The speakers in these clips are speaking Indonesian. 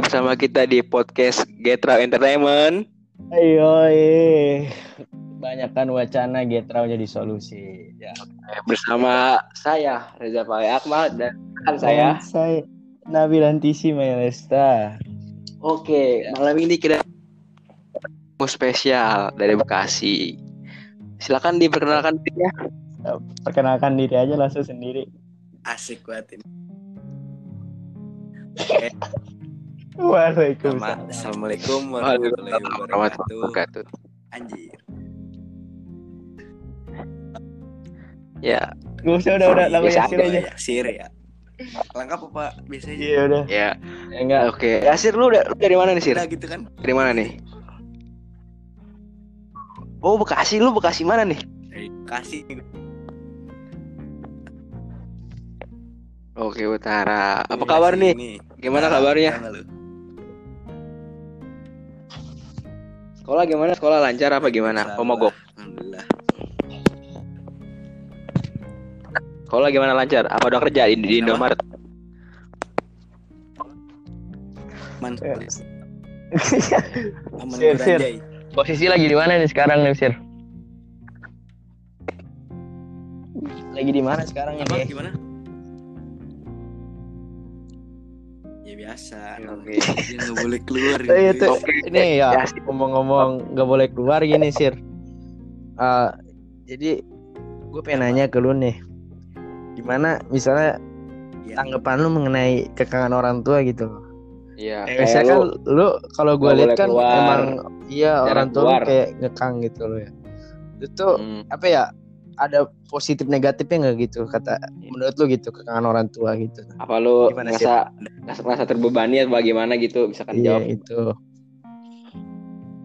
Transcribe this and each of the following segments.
bersama kita di podcast Getra Entertainment. Ayo, banyakkan wacana Getra jadi solusi. Ya. Bersama saya Reza Pali Akmal dan kan saya. saya Nabil Antisi Mailesta. Oke, malam ini kita mau spesial dari Bekasi. Silakan diperkenalkan dirinya. Perkenalkan diri aja langsung sendiri. Asik banget ini. Waalaikumsalam. Assalamualaikum warahmatullahi wabarakatuh. Anjir. Ya, Gak usah udah udah nama Biasa Yasir aja aja. Ya, Sir ya. Lengkap apa biasanya? Iya udah. ya. Ya, enggak. Oke, Yasir lu, da- lu dari mana nih, Sir? Udah gitu kan? Dari mana nih? Oh, Bekasi. Lu Bekasi mana nih? Kasih Oke, Utara. Apa kabar nih? Gimana kabarnya? Sekolah gimana? Sekolah lancar apa gimana? Alhamdulillah. Oh, mogok. Alhamdulillah. Sekolah gimana lancar? Apa udah kerja di, di? Indomaret? Man, Ya. aman Sir, Sir. Posisi lagi di mana nih sekarang nih, Sir? Lagi di mana sekarang Apa ini? gimana? Biasa. Oke. Dia nggak boleh keluar. Gitu. itu Oke. ini ya ngomong-ngomong nggak boleh keluar gini sir Eh, jadi gue pengen nanya ke lu nih gimana misalnya Ya. tanggapan lu mengenai kekangan orang tua gitu Iya, Eh, kayak misalnya kan lu lu kalau gue lihat kan keluar, emang iya orang tua keluar. kayak ngekang gitu loh ya itu Hmm, apa ya ada positif negatifnya nggak gitu kata menurut lu gitu kekangan orang tua gitu. Apa lu Gimana sih? ngerasa ngerasa, ngerasa terbebani atau bagaimana gitu? Misalkan iya jawab. itu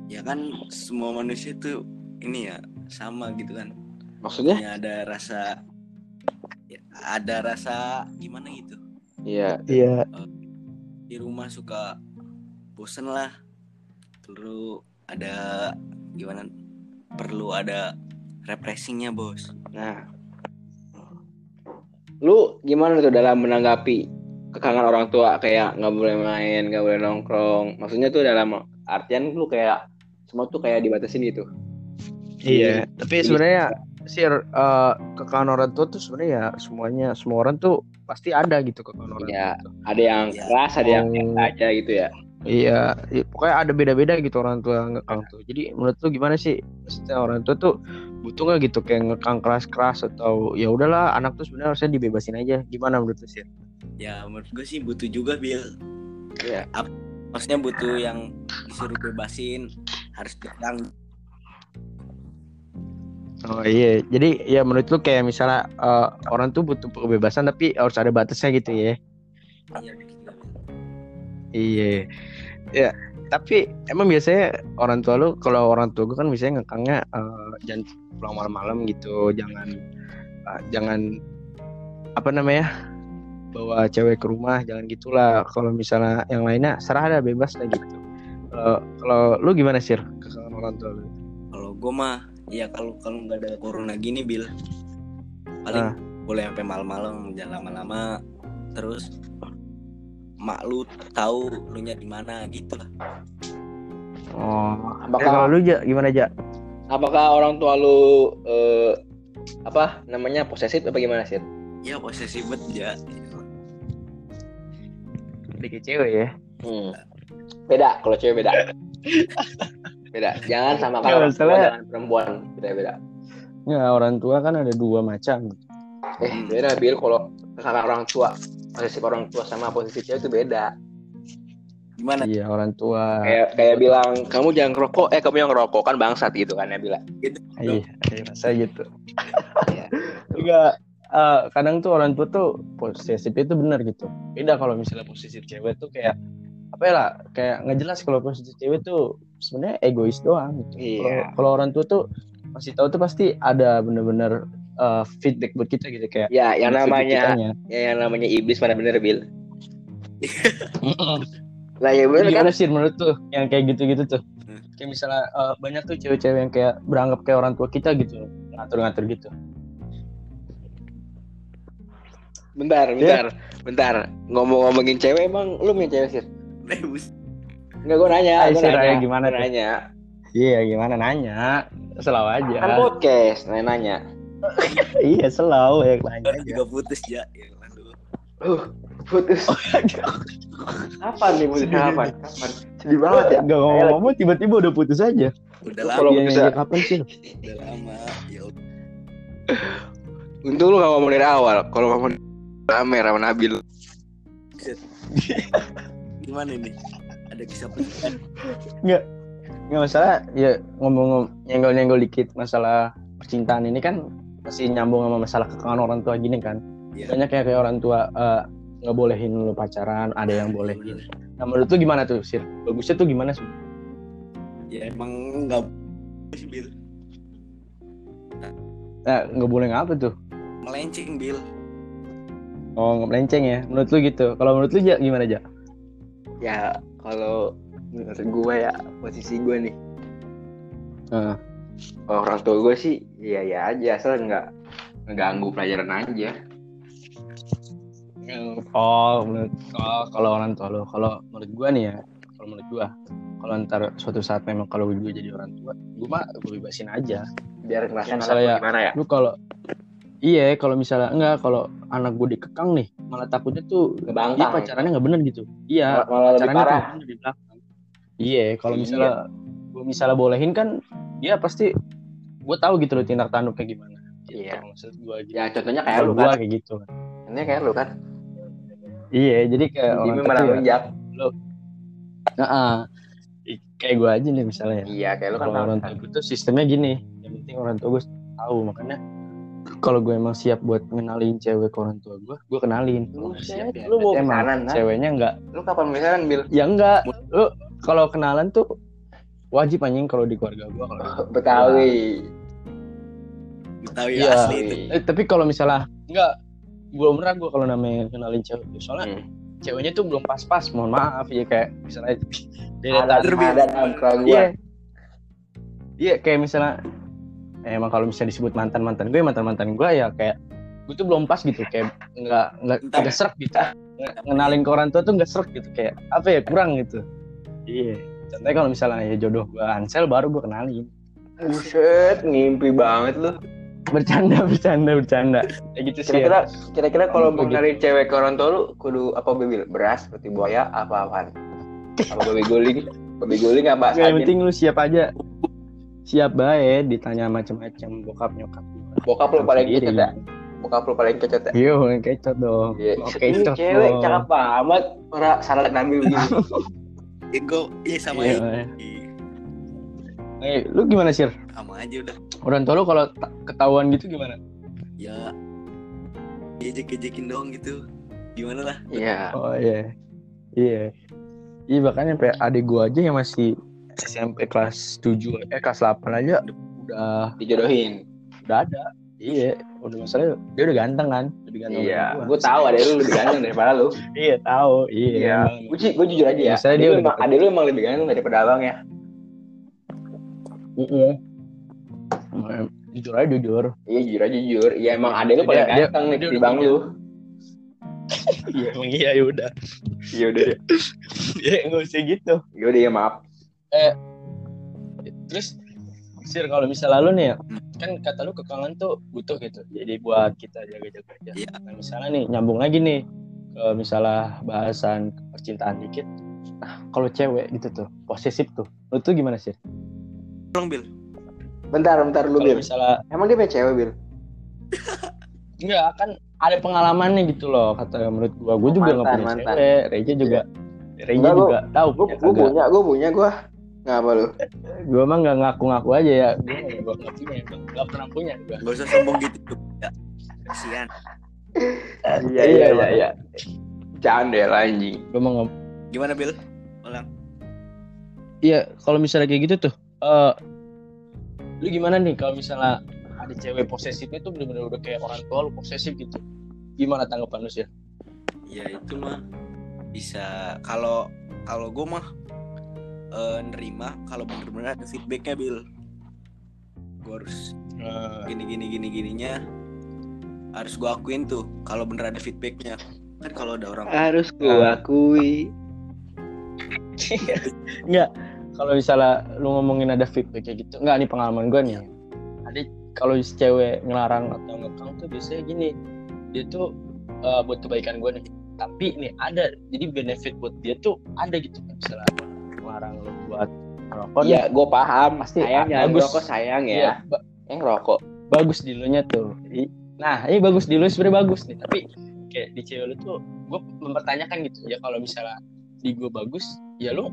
Ya kan semua manusia tuh ini ya sama gitu kan. maksudnya? Punya ada rasa ya, ada rasa gimana gitu. iya. Iya. Di rumah suka bosen lah. Perlu ada gimana perlu ada refreshingnya bos nah lu gimana tuh dalam menanggapi kekangan orang tua kayak nggak boleh main nggak boleh nongkrong maksudnya tuh dalam artian lu kayak semua tuh kayak dibatasin gitu Iya, tapi sebenarnya sir eh, kekangan orang tua tuh sebenarnya ya semuanya semua orang tuh pasti ada gitu kekangan orang Iya. tua. ada yang Iya. keras ada yang biasa aja gitu ya Iya, i- pokoknya ada beda-beda gitu orang tua ngekang tuh. Jadi menurut lu gimana sih? Maksudnya orang tua tuh butuh nggak gitu kayak ngekang keras-keras atau ya udahlah anak tuh sebenarnya harusnya dibebasin aja. Gimana menurut lu sih? ya menurut gue sih butuh juga bil Iya. maksudnya butuh yang disuruh bebasin harus datang Oh iya, jadi ya menurut lu kayak misalnya eh, orang tuh butuh kebebasan tapi harus ada batasnya gitu ya. Iya. Iya. Ya, tapi emang biasanya orang tua lu kalau orang tua gue kan biasanya ngekangnya eh, jangan pulang malam-malam gitu, jangan eh, jangan apa namanya? bawa cewek ke rumah, jangan gitulah. Kalau misalnya yang lainnya serah ada bebas lah gitu. Kalau kalau lu gimana sih kekangan orang tua lu? kalau gue mah ya kalau kalau nggak ada corona gini bil paling Ah. boleh sampai malam-malam jangan lama-lama terus mak lu tahu lu nya di mana gitu lah Oh, Apakah- eh, kalau lu ja, gimana ja? apakah orang tua lu eh, apa namanya posesif apa gimana sih ya posesif banget ya Dikit cewek ya. Hmm. Beda, kalau cewek beda. beda. Jangan sama kalau orang tua masalah- dengan perempuan. Beda beda. Nggak, orang tua kan ada dua macam. Eh, beda bil kalau kakak orang tua posisi orang tua sama posisi cewek itu beda. gimana Iya, orang tua. Kayak kayak bilang kamu jangan ngerokok, eh kamu yang ngerokok kan bangsat gitu kan ya bilang. gitu Iya, rasa gitu. Iya. Enggak eh, kadang tuh orang tua tuh posesif itu benar gitu. Beda kalau misalnya posesif cewek tuh kayak apa ya lah, kayak nggak jelas kalau posesif cewek tuh sebenarnya egois doang gitu. Iya. Kalau kalau orang tua tuh masih tahu tuh pasti ada bener-bener eh, feedback buat kita gitu kayak Ya, yang namanya kitanya. ya, yang namanya iblis mana bener bil. Lah ya bener kan? Gimana sih menurut tuh yang kayak gitu-gitu tuh? Hmm. Kayak misalnya eh, banyak tuh cewek-cewek yang kayak beranggap kayak orang tua kita gitu, ngatur-ngatur gitu. Bentar, bentar, bentar. Ngomong-ngomongin cewek emang lu punya cewek sih? Eh. Enggak gue nanya, Ayo, gue Sir, nanya. gimana Gua nanya. Iya gimana nanya Selalu aja Kan podcast, nanya nanya. Iya selalu ya nanya aja Juga putus ya. Uh, putus. Kapan nih putus? Kapan? Kapan? Sedih banget ya. Gak ngomong-ngomong tiba-tiba udah putus aja Udah Kalau lama, Iya, putus ya. kapan sih udah lama. Ya udah. Untung lu gak ngomong dari awal. Kalau ngomong rame sama Nabil. Gimana nih? Ada kisah pernikahan? Nggak masalah ya ngomong nyenggol-nyenggol dikit masalah percintaan ini kan masih nyambung sama masalah kekangan orang tua gini kan Iya. banyak kayak kayak orang tua eh, nggak bolehin lu pacaran ada yang bolehin nah menurut lu gimana tuh sir bagusnya tuh gimana sih Ya emang enggak sih, Bil. nah nggak boleh ngapa tuh Melenceng, Bil. oh nggak melenceng ya menurut lu gitu kalau menurut lu ja, gimana aja Ya kalau menurut gue ya posisi gue nih. Heeh. Oh, orang tua gue sih iya ya aja asal nggak ngeganggu pelajaran aja. oh menurut oh, kalau orang tua lu kalau menurut gua nih ya kalau menurut gua kalau ntar suatu saat memang kalau gue jadi orang tua gua mah gue bebasin aja Biar ngerasain Misalnya ya- gue gimana ya? lu kalau iya kalau misalnya enggak kalau anak gue dikekang nih malah takutnya tuh Ngebangkang. pacarannya nggak bener gitu iya Mal- Malah lebih pacarannya parah. tuh di belakang iya kalau Iya. misalnya gue misalnya bolehin kan dia pasti gue tahu gitu loh tindak tanduknya gimana gitu, Iya. maksud gue gitu Ya contohnya kayak lu kan. kayak gitu Ini kayak lu kan. iya jadi kayak orang Jimmy malah ya, menjak. nah, ah, i- kayak gue aja nih misalnya ya Iya kayak lu kan. kalau orang tua gue tuh sistemnya gini yang penting orang tua gue tahu makanya kalau gue emang siap buat ngenalin cewek ke orang tua gue gue kenalin nggak siap Buset, ya lu mau kenalan, Nan? ceweknya enggak Lu kapan misalkan Bil? ya enggak lu kalau kenalan tuh wajib anjing kalau di keluarga gue kalau Betawi. Betawi Iya. asli itu. eh, tapi kalau misalnya enggak belum pernah gue kalau namanya kenalin cewek soalnya Hmm. ceweknya tuh belum pas-pas mohon maaf ya kayak misalnya dia Ada ada. Iya. Iya kayak misalnya eh, emang kalau misalnya disebut mantan mantan gue mantan mantan gue ya kayak gue tuh belum pas gitu kayak nggak nggak Entah. nggak serak gitu Nge- ngenalin ke orang tua tuh nggak serak gitu kayak apa ya kurang gitu iya contohnya kalau misalnya ya jodoh gue Ansel baru gue kenalin Buset, ngimpi banget lu. bercanda bercanda bercanda kayak gitu sih Kira-kira ya. kira-kira kalau mau nyari cewek ke orang tua lu kudu apa Bil? Beras seperti buaya apa apaan? Apa babi guling? Babi guling apa yang penting lu siap aja siap baik ditanya macam-macam bokap nyokap Bokap lu paling kecet ya? Bokap lu paling kecet ya? Yo, kecot dong. Iya. Ini kecot cewek dong. cakep banget. Ora salah ngambil gini. Ya, gue iya sama Iya, iya. Eh, lu gimana sih? Sama aja udah. Orang tua lu kalau ta- ketahuan gitu gimana? Ya ejek-ejekin doang gitu. Gimana lah? Iya. Oh iya. Iya. Iya bahkan sampai adik gua aja yang masih SMP kelas 7 eh kelas 8 aja udah Dijodohin. udah ada. Iya, udah masalah dia udah ganteng kan? Lebih ganteng Iya. dari gua. Gue tahu ada lu lebih ganteng daripada lu. Iya, tahu. Iya. Iya. Gue gue jujur aja ya. Misalnya Adik dia lu udah emang, deket. adik lu emang lebih ganteng daripada abang ya. Iya. Jujur aja jujur. Iya jujur aja jujur. Iya emang adik lu Dia- paling dia- ganteng nih dia di bang lu. Iya, emang iya ya udah. Iya udah. Ya enggak usah gitu. Ya udah ya maaf. terus sir kalau misalnya lu nih ya kan kata lu kekangan tuh butuh gitu jadi buat kita jaga-jaga aja Iya. nah misalnya nih nyambung lagi nih ke misalnya bahasan percintaan dikit nah kalau cewek gitu tuh posesif tuh lu tuh gimana sih Tolong Bil. Bentar bentar lu kalau Bil. misalnya Emang dia punya cewek Bil? enggak kan ada pengalamannya gitu loh kata menurut gua gua juga nggak punya mantan. cewek Reja juga Reja Enggak, gua- juga tahu Gue punya gue punya gue. Ngapa lu? gua mah nggak ngaku-ngaku aja ya gua nggak punya nggak pernah punya gua Gak usah sombong gitu. Ya. Kasihan. Iya iya iya. iya. Canda lah anjing. gua mau ngom- Gimana Bil? Ulang. Iya, kalau misalnya kayak gitu tuh, eh lu gimana nih kalau misalnya ada cewek posesifnya tuh bener-bener udah kayak orang tua lu posesif gitu. Gimana tanggapan lu sih? Ya itu mah bisa kalau kalau gue mah eh, nerima kalau bener-bener ada feedbacknya Bil. Gue harus gini gini gini gininya harus gue akuin tuh kalau bener ada feedbacknya kan kalau ada orang Harus gua akui. Enggak. Kalau misalnya lu ngomongin ada feedback kayak gitu, enggak nih pengalaman gue nih. Ada kalau cewek ngelarang atau ngekang tuh biasanya gini, dia tuh uh, buat kebaikan gue nih. Tapi nih ada, jadi benefit buat dia tuh ada gitu misalnya ngelarang lu buat ngerokok. Iya, gue paham. Pasti sayang ya, bagus. ngerokok sayang Iya, ya. ba- Yang ngerokok. bagus di lu nya tuh. I- Nah, ini bagus di lu sebenarnya bagus nih, tapi kayak di cewek lu tuh gue mempertanyakan gitu ya kalau misalnya di gue bagus, ya lu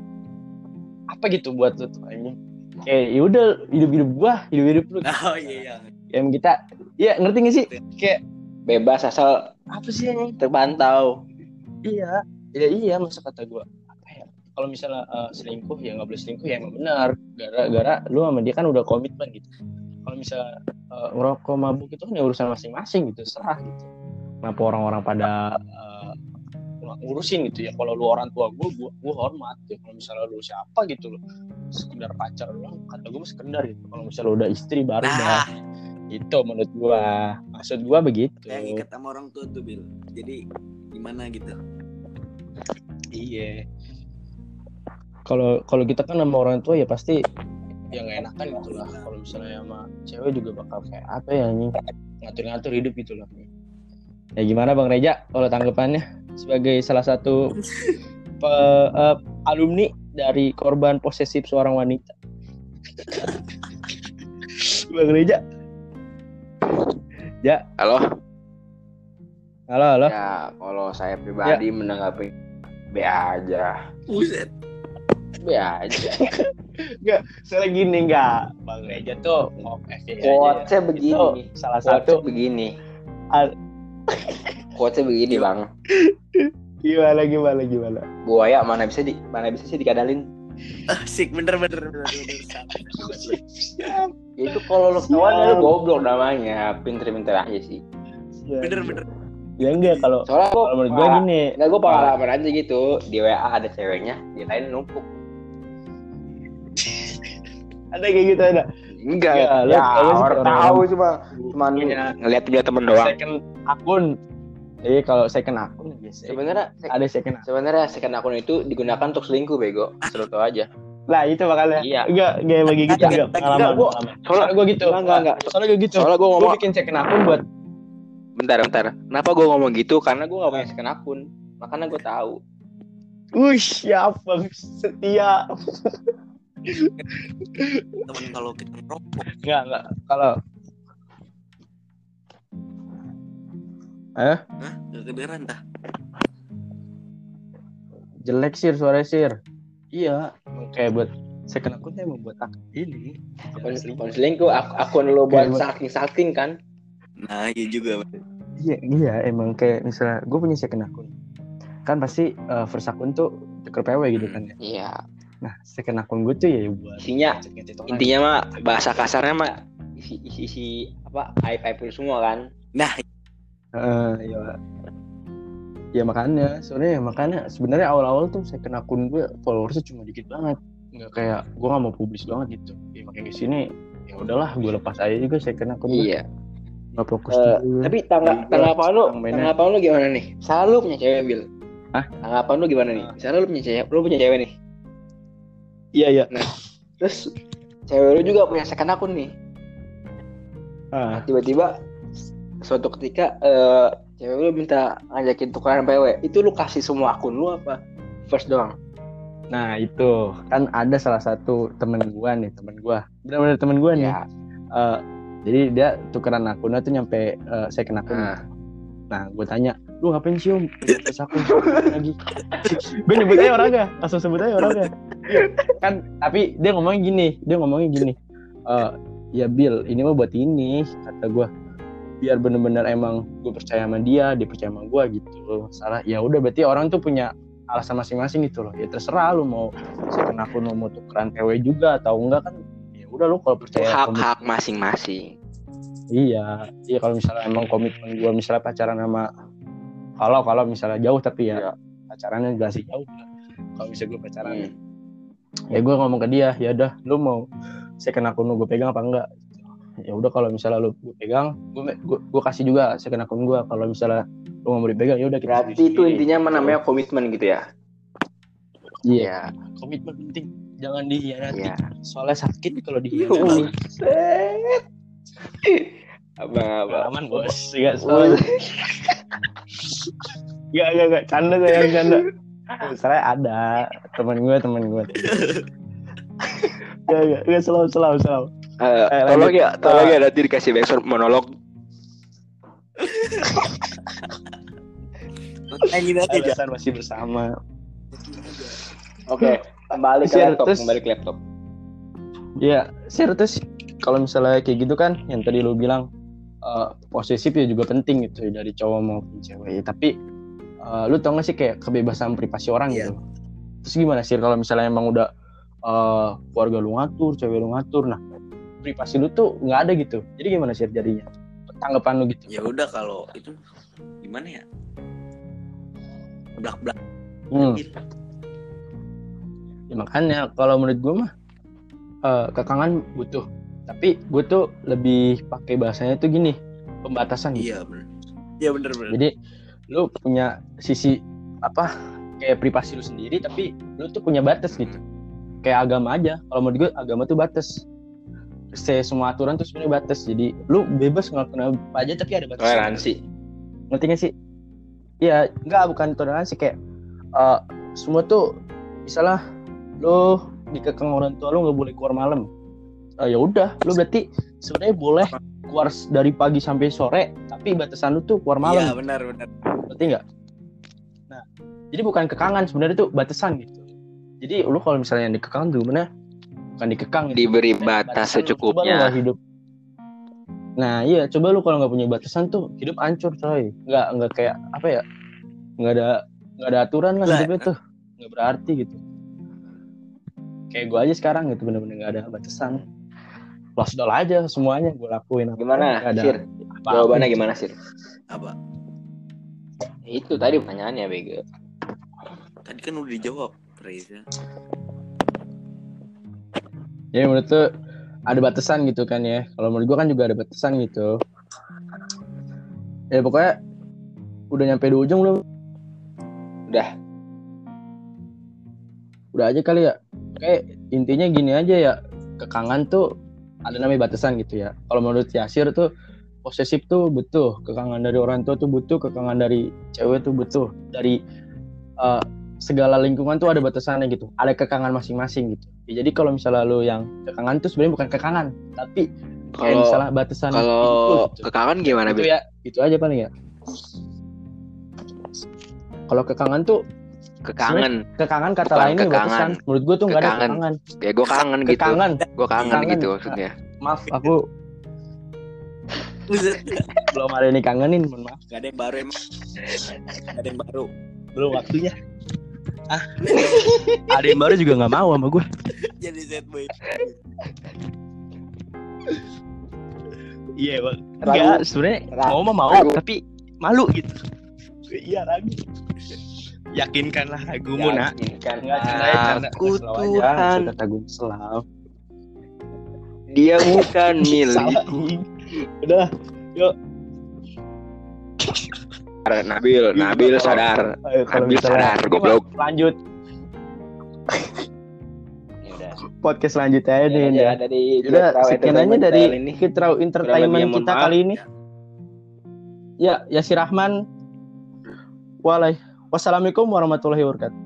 apa gitu buat lu tuh anjing. Kayak ya udah hidup-hidup gua, hidup-hidup lu. Oh iya iya. Yang kita ya ngerti gak sih? Kayak Bebas asal apa sih anjing? terpantau. Iya, ya iya masa kata gue ya? Kalau misalnya eh, selingkuh ya nggak boleh selingkuh ya emang benar. Gara-gara lu sama dia kan udah komitmen gitu. Kalau misalnya eh, ngerokok mabuk itu kan ya urusan masing-masing gitu, serah gitu. Kenapa orang-orang pada eh, ngurusin gitu ya? Kalau lu orang tua gue, gue, gue hormat. Ya. Kalau misalnya lu siapa gitu lo, sekedar pacar doang, kata gue sekedar gitu. Kalau misalnya lu udah istri baru Nah, dah. Itu menurut gua. Maksud gua begitu. yang ikat sama orang tua tuh Bil. Jadi gimana gitu? Iya. Kalau kalau kita kan sama orang tua ya pasti ya nggak enakan gitu lah. Kalau misalnya sama cewek juga bakal kayak apa ya anjing ngatur-ngatur hidup gitu loh. Ya gimana Bang Reja kalau tanggapannya sebagai salah satu pe- eh, alumni dari korban posesif seorang wanita. Bang Reja. Ya, Halo. halo halo. Ya, kalau saya pribadi menanggapi B aja. Buset. Iya. B aja. Enggak, soalnya gini enggak. Bang Reja tuh mau FYI aja ya. Quotes-nya begini. Itu salah satu begini. Al- Quotes-nya begini, Bang. gimana gimana gimana. Buaya mana bisa di mana bisa sih dikadalin? Asik bener bener bener bener. Sama. Ya itu kalau lu kawan lu goblok namanya. Pinter-pinter aja sih. Bener bener. Ya enggak kalau Soalnya kalau menurut gua gini. Enggak, gue pengalaman aja gitu. Di WA ada ceweknya, di lain numpuk. Ada kayak gitu ada. Enggak, Enggak, lu ya, tahu sih orang orang- tahu cuma cuma Iya. ngeliat dia temen doang. Second akun. Eh kalau second akun biasa. Sebenarnya ada second akun. sebenarnya second akun itu digunakan untuk selingkuh bego. Selalu tau aja. Lah itu makanya. Iya. Enggak enggak bagi gitu Enggak, enggak gua- soalnya- gua gitu. Enggak, enggak, enggak. Soalnya gua gitu. Soalnya gue Gua ngomong bikin second akun buat bentar bentar. Kenapa gue ngomong gitu? Karena gue gak punya second akun. Makanya gue tahu. Wih, siapa setia. Temen kalau kita ngerokok. Enggak, enggak. Kalau Eh, Hah? Gak kedengeran dah. jelek sir suara sir. Iya, emang kayak buat second akun emang buat ak ini. Akun, selingkuh. akun selingkuh, ak- akun lo buat salting salting kan? Nah iya juga. Iya, iya emang kayak misalnya gue punya second akun. Kan pasti eh, first akun tuh tuker PW gitu kan ya. Iya. Nah, second akun gue tuh ya buat Isinya orang. intinya mah bahasa kasarnya mah isi isi, isi apa aib aib lu semua kan? Nah Eh, iya. Ya makanya, sebenarnya makanya sebenarnya awal-awal tuh second akun gue followersnya cuma dikit banget. Nggak kayak gue nggak mau publis banget gitu. Ya makanya di sini ya udahlah gue lepas aja juga second akun gue. Iya. Nggak fokus Eh, dulu. Tapi tangga, tanggapan lu, tanggapan lu gimana nih? Misalnya lu punya cewek, Bil. Hah? Tanggapan lu gimana nih? Misalnya lu punya cewek, lu punya cewek nih. Iya iya. Terus cewek lu juga punya second akun nih. Ah, Tiba-tiba suatu ketika eh cewek lu minta ngajakin tukeran PW. Itu lu kasih semua akun lu apa? First doang. Nah itu kan ada salah satu temen gua nih temen gua benar-benar temen gua nih. Ya. Eh, jadi dia tukeran akunnya tuh nyampe eh, second akun. Nah. Nah gue tanya, lu ngapain sih om? Terus akun lagi. gue nyebut aja orangnya, langsung sebut aja orangnya. kan tapi dia ngomongnya gini, dia ngomongnya gini. Eh, ya Bill, ini mah buat ini kata gua biar bener-bener emang gue percaya sama dia, dia percaya sama gua gitu. Salah, ya udah berarti orang tuh punya alasan masing-masing gitu loh. Ya terserah lu mau akun lu mau tukeran PW juga atau enggak kan. Ya udah lu kalau percaya hak-hak masing-masing. Iya, iya kalau misalnya emang komitmen gue misalnya pacaran sama kalau kalau misalnya jauh tapi ya Iya. pacarannya gak sih jauh. Kalau misalnya gue pacaran, Hmm. ya gue ngomong ke dia, ya udah, lu mau second akun lu gue pegang apa enggak? Ya udah kalau misalnya lu gue pegang, gue gue, gue kasih juga second akun gue. Kalau misalnya lu nggak mau dipegang, ya udah kita Berarti itu intinya mah namanya komitmen gitu ya. Iya, komitmen penting. Jangan dihianati. Iya. Soalnya sakit kalau dihianati. Abang abang. Pengalaman bos, Gak soalnya. Gak, gak, gak. Canda saya, canda. Misalnya ada temen gue, temen gue. Gak, gak, gak, selalu, selalu, selalu. Eh, Eh, tolong lanjut. ya, tolong ya nanti dikasih backsound monolog. Nyanyi aja masih bersama. Oke, kembali ke laptop, terus- kembali ke laptop. Iya, share terus kalau misalnya kayak gitu kan, yang tadi lu bilang eh, posesif ya juga penting gitu ya, dari cowok maupun cewek. Ya, tapi eh, lu tau gak sih kayak kebebasan privasi orang Iya. gitu. Terus gimana sih kalau misalnya emang udah eh, keluarga lu ngatur, cewek lu ngatur, nah privasi lu tuh nggak ada gitu. Jadi gimana sih jadinya? Tanggapan lu gitu? Ya udah kalau itu gimana ya? Belak belak. Hmm. Ya, makanya kalau menurut gue mah eh, kekangan butuh. Tapi gue tuh lebih pakai bahasanya tuh gini, pembatasan gitu. Iya bener. Iya bener bener. Jadi lu punya sisi apa kayak privasi lu sendiri tapi lu tuh punya batas gitu. Kayak agama aja. Kalau menurut gue agama tuh batas. Se semua aturan tuh sebenarnya batas. Jadi lu bebas ngelakuin apa aja tapi ada batas. Toleransi. Ngerti gak sih? Iya, enggak bukan toleransi kayak eh, semua tuh misalnya lu dikekang orang tua lu nggak boleh keluar malam. Eh, ya udah, lu berarti sebenarnya boleh keluar dari pagi sampai sore, tapi batasan lu tuh keluar malam. Iya benar benar. Ngerti nggak? Nah, jadi bukan kekangan sebenarnya itu batasan gitu. Jadi lu kalau misalnya yang dikekang tuh bener bukan dikekang gitu. Diberi batas lu. Coba lu secukupnya. nggak hidup. Nah iya, coba lu kalau nggak punya batasan tuh hidup hancur coy. Nggak nggak kayak apa ya? Nggak ada nggak ada aturan lah hidupnya tuh. Nggak berarti gitu. Kayak gue aja sekarang gitu bener-bener nggak ada batasan. Lost aja semuanya gue lakuin. apa Gimana, ada Sir? apa-apa. Jawabannya gimana sih? Apa? Itu tadi pertanyaannya Bego. Tadi kan udah dijawab, Reza. Ya menurut tuh ada batasan gitu kan ya. Kalau menurut gua kan juga ada batasan gitu. Ya pokoknya udah nyampe di ujung belum? Udah. Udah aja kali ya. Kayak intinya gini aja ya. Kekangan tuh ada namanya batasan gitu ya. Kalau menurut Yasir tuh posesif tuh butuh. Kekangan dari orang tua tuh butuh. Kekangan dari cewek tuh butuh. Dari eh, segala lingkungan tuh ada batasannya gitu. Ada kekangan masing-masing gitu. Ya, jadi kalau misalnya lu yang kekangan tuh sebenarnya bukan kekangan, tapi Kalau misalnya batasan kalau gitu. kekangan gimana, itu Bego? ya itu aja paling ya kalau kekangan tuh Kekangen. kekangan kata Bukan lainnya kekangan. batasan menurut gue tuh nggak ada kekangan Ya gue kangen gitu. kekangan Gue kangen Kekangen. gitu maksudnya. maaf aku. belum ada yang dikangenin mohon maaf Gak ada yang baru emang. Gak ada yang baru. belum waktunya ah ada yang baru juga nggak mau sama gue Jadi set boy. iya bang Ragu. Enggak, sebenarnya mau mah mau Ragu. tapi malu gitu iya ragu yakinkanlah ragumu nak aku Tuhan. selalu Dia bukan milik. Udah Nabil, Nabil sadar. Ayo, Nabil sadar, goblok. lanjut Ya udah. podcast selanjutnya nih Ya, ya. dari Udah sekian aja dari ini. Kurang Entertainment kita maaf. kali ini. Ya, Yasir Rahman. Walai. Wassalamualaikum warahmatullahi wabarakatuh.